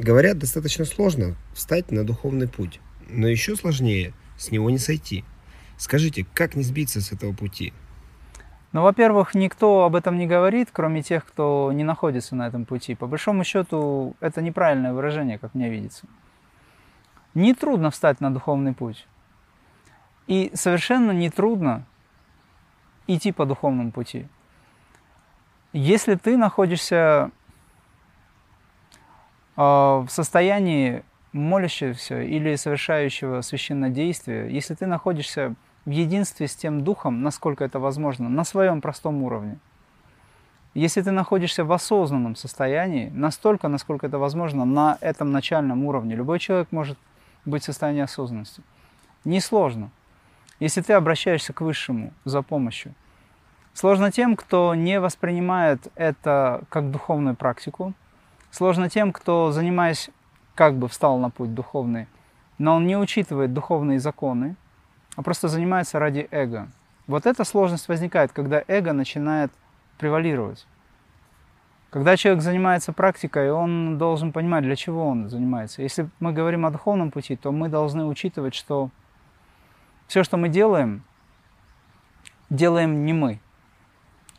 Говорят, достаточно сложно встать на духовный путь, но еще сложнее с него не сойти. Скажите, как не сбиться с этого пути? Ну, во-первых, никто об этом не говорит, кроме тех, кто не находится на этом пути. По большому счету, это неправильное выражение, как мне видится. Не трудно встать на духовный путь. И совершенно не трудно идти по духовному пути. Если ты находишься в состоянии молящегося или совершающего священное действие, если ты находишься в единстве с тем духом, насколько это возможно, на своем простом уровне, если ты находишься в осознанном состоянии, настолько, насколько это возможно, на этом начальном уровне, любой человек может быть в состоянии осознанности. Несложно, если ты обращаешься к Высшему за помощью. Сложно тем, кто не воспринимает это как духовную практику. Сложно тем, кто, занимаясь, как бы встал на путь духовный, но он не учитывает духовные законы, а просто занимается ради эго. Вот эта сложность возникает, когда эго начинает превалировать. Когда человек занимается практикой, он должен понимать, для чего он занимается. Если мы говорим о духовном пути, то мы должны учитывать, что все, что мы делаем, делаем не мы.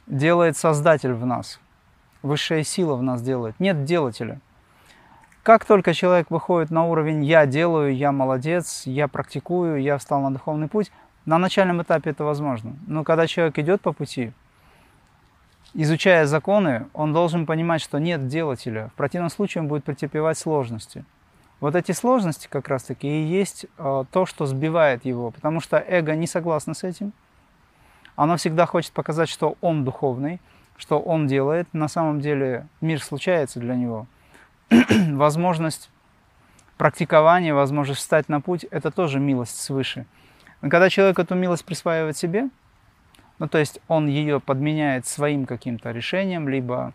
Делает Создатель в нас. Высшая сила в нас делает. Нет делателя. Как только человек выходит на уровень «я делаю», «я молодец», «я практикую», «я встал на духовный путь», на начальном этапе это возможно. Но когда человек идет по пути, изучая законы, он должен понимать, что нет делателя. В противном случае он будет претерпевать сложности. Вот эти сложности как раз-таки и есть э, то, что сбивает его, потому что эго не согласно с этим. Оно всегда хочет показать, что он духовный, что он делает. На самом деле мир случается для него. возможность практикования, возможность встать на путь – это тоже милость свыше. Но когда человек эту милость присваивает себе – ну, то есть он ее подменяет своим каким-то решением, либо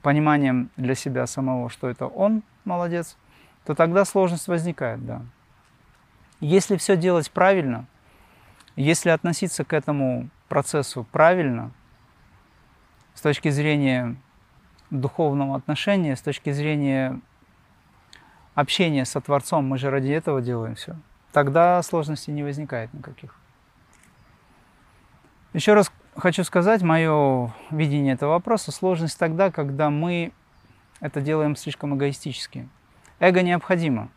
пониманием для себя самого, что это он молодец, то тогда сложность возникает, да. Если все делать правильно, если относиться к этому процессу правильно, с точки зрения духовного отношения, с точки зрения общения со Творцом, мы же ради этого делаем все, тогда сложностей не возникает никаких. Еще раз хочу сказать, мое видение этого вопроса, сложность тогда, когда мы это делаем слишком эгоистически. Эго необходимо.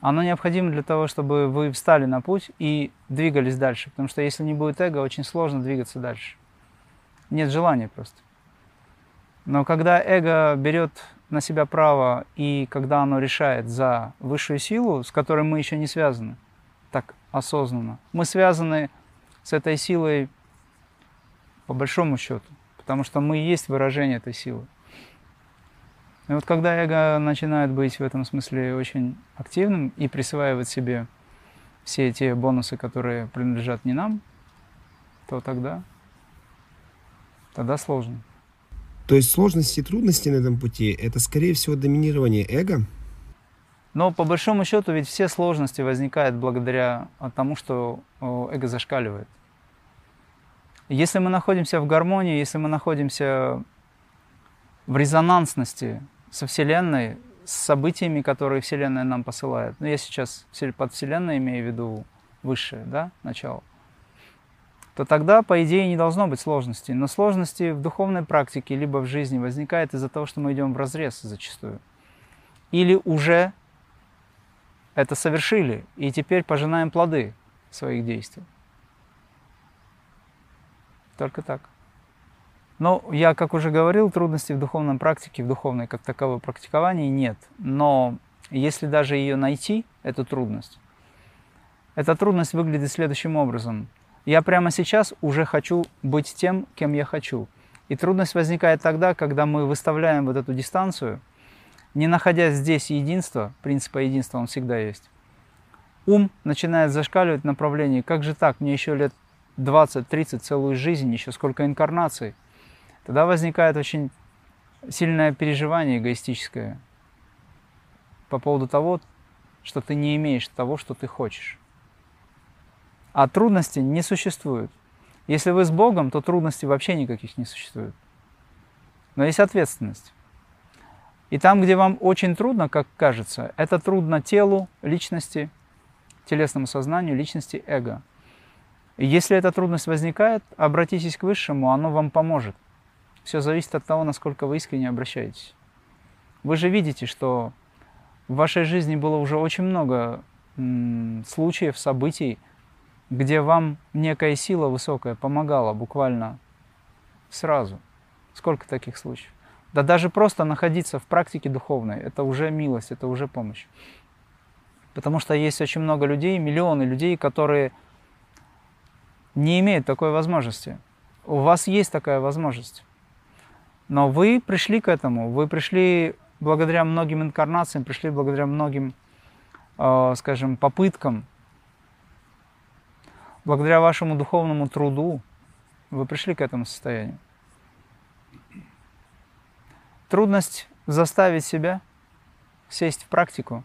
Оно необходимо для того, чтобы вы встали на путь и двигались дальше. Потому что если не будет эго, очень сложно двигаться дальше. Нет желания просто. Но когда эго берет на себя право и когда оно решает за высшую силу, с которой мы еще не связаны так осознанно, мы связаны с этой силой по большому счету, потому что мы и есть выражение этой силы. И вот когда эго начинает быть в этом смысле очень активным и присваивать себе все те бонусы, которые принадлежат не нам, то тогда, тогда сложно. То есть сложности и трудности на этом пути – это, скорее всего, доминирование эго? Но по большому счету ведь все сложности возникают благодаря тому, что эго зашкаливает. Если мы находимся в гармонии, если мы находимся в резонансности со Вселенной, с событиями, которые Вселенная нам посылает, ну я сейчас под Вселенной имею в виду высшее, да, начало, то тогда, по идее, не должно быть сложностей. Но сложности в духовной практике либо в жизни возникают из-за того, что мы идем в разрез зачастую. Или уже это совершили, и теперь пожинаем плоды своих действий. Только так. Но я, как уже говорил, трудностей в духовном практике, в духовной как таковой практиковании нет. Но если даже ее найти, эту трудность, эта трудность выглядит следующим образом. Я прямо сейчас уже хочу быть тем, кем я хочу. И трудность возникает тогда, когда мы выставляем вот эту дистанцию, не находя здесь единства, принципа единства он всегда есть. Ум начинает зашкаливать в направлении, как же так, мне еще лет 20-30, целую жизнь, еще сколько инкарнаций, тогда возникает очень сильное переживание эгоистическое по поводу того, что ты не имеешь того, что ты хочешь. А трудностей не существует. Если вы с Богом, то трудностей вообще никаких не существует. Но есть ответственность. И там, где вам очень трудно, как кажется, это трудно телу, личности, телесному сознанию, личности, эго. И если эта трудность возникает, обратитесь к Высшему, оно вам поможет. Все зависит от того, насколько вы искренне обращаетесь. Вы же видите, что в вашей жизни было уже очень много случаев, событий, где вам некая сила высокая помогала буквально сразу. Сколько таких случаев? Да даже просто находиться в практике духовной, это уже милость, это уже помощь. Потому что есть очень много людей, миллионы людей, которые не имеют такой возможности. У вас есть такая возможность. Но вы пришли к этому, вы пришли благодаря многим инкарнациям, пришли благодаря многим, э, скажем, попыткам, благодаря вашему духовному труду, вы пришли к этому состоянию. Трудность заставить себя сесть в практику,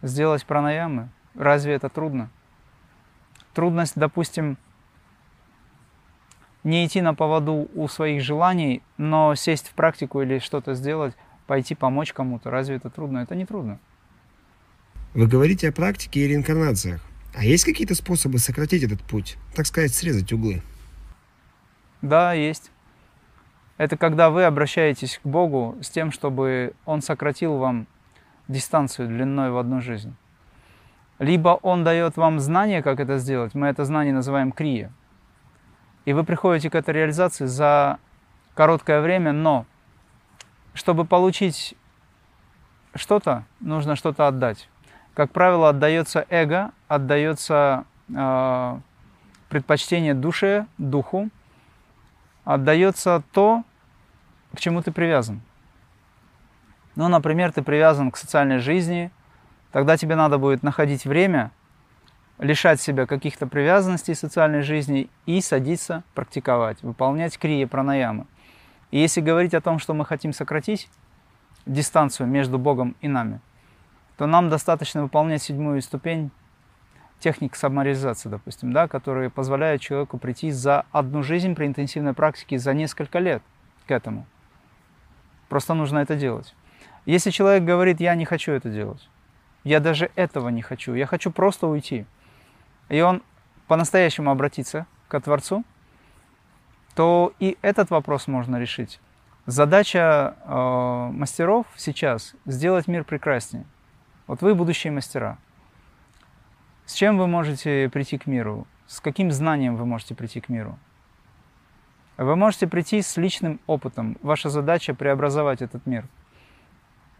сделать пранаямы. Разве это трудно? Трудность, допустим, не идти на поводу у своих желаний, но сесть в практику или что-то сделать, пойти помочь кому-то. Разве это трудно? Это не трудно. Вы говорите о практике и реинкарнациях. А есть какие-то способы сократить этот путь? Так сказать, срезать углы? Да, есть. Это когда вы обращаетесь к Богу с тем, чтобы Он сократил вам дистанцию длиной в одну жизнь. Либо Он дает вам знание, как это сделать. Мы это знание называем крия. И вы приходите к этой реализации за короткое время, но чтобы получить что-то, нужно что-то отдать. Как правило, отдается эго, отдается э, предпочтение душе, духу, отдается то, к чему ты привязан. Ну, например, ты привязан к социальной жизни, тогда тебе надо будет находить время, лишать себя каких-то привязанностей социальной жизни и садиться практиковать, выполнять крия пранаямы. И если говорить о том, что мы хотим сократить дистанцию между Богом и нами, то нам достаточно выполнять седьмую ступень техник самореализации, допустим, да, которые позволяют человеку прийти за одну жизнь при интенсивной практике за несколько лет к этому. Просто нужно это делать. Если человек говорит, я не хочу это делать, я даже этого не хочу, я хочу просто уйти, и он по-настоящему обратиться к Творцу, то и этот вопрос можно решить. Задача э, мастеров сейчас сделать мир прекраснее. Вот вы будущие мастера – с чем вы можете прийти к миру? С каким знанием вы можете прийти к миру? Вы можете прийти с личным опытом. Ваша задача преобразовать этот мир.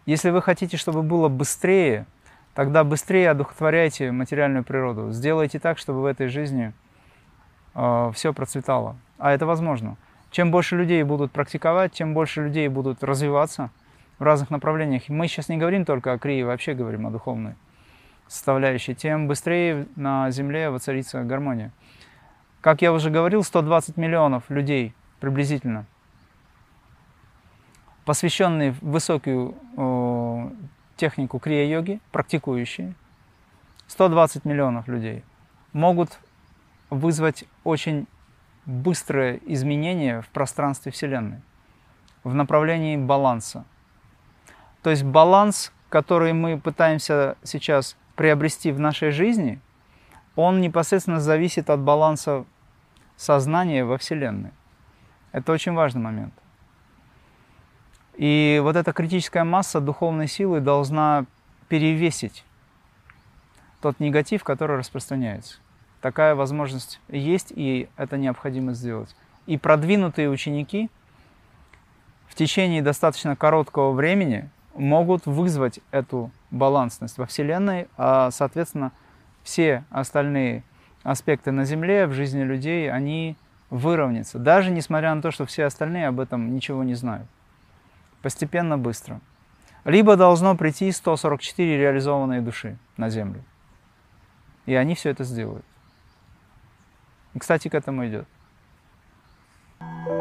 Если вы хотите, чтобы было быстрее, тогда быстрее одухотворяйте материальную природу. Сделайте так, чтобы в этой жизни э, все процветало. А это возможно. Чем больше людей будут практиковать, тем больше людей будут развиваться в разных направлениях. Мы сейчас не говорим только о крии, вообще говорим о духовной составляющей, тем быстрее на Земле воцарится гармония. Как я уже говорил, 120 миллионов людей приблизительно, посвященные высокую о, технику крия-йоги, практикующие, 120 миллионов людей могут вызвать очень быстрое изменение в пространстве Вселенной, в направлении баланса. То есть баланс, который мы пытаемся сейчас приобрести в нашей жизни, он непосредственно зависит от баланса сознания во Вселенной. Это очень важный момент. И вот эта критическая масса духовной силы должна перевесить тот негатив, который распространяется. Такая возможность есть, и это необходимо сделать. И продвинутые ученики в течение достаточно короткого времени могут вызвать эту балансность во Вселенной, а, соответственно, все остальные аспекты на Земле, в жизни людей, они выровнятся, даже несмотря на то, что все остальные об этом ничего не знают. Постепенно, быстро. Либо должно прийти 144 реализованные души на Землю. И они все это сделают. И, кстати, к этому идет. thank you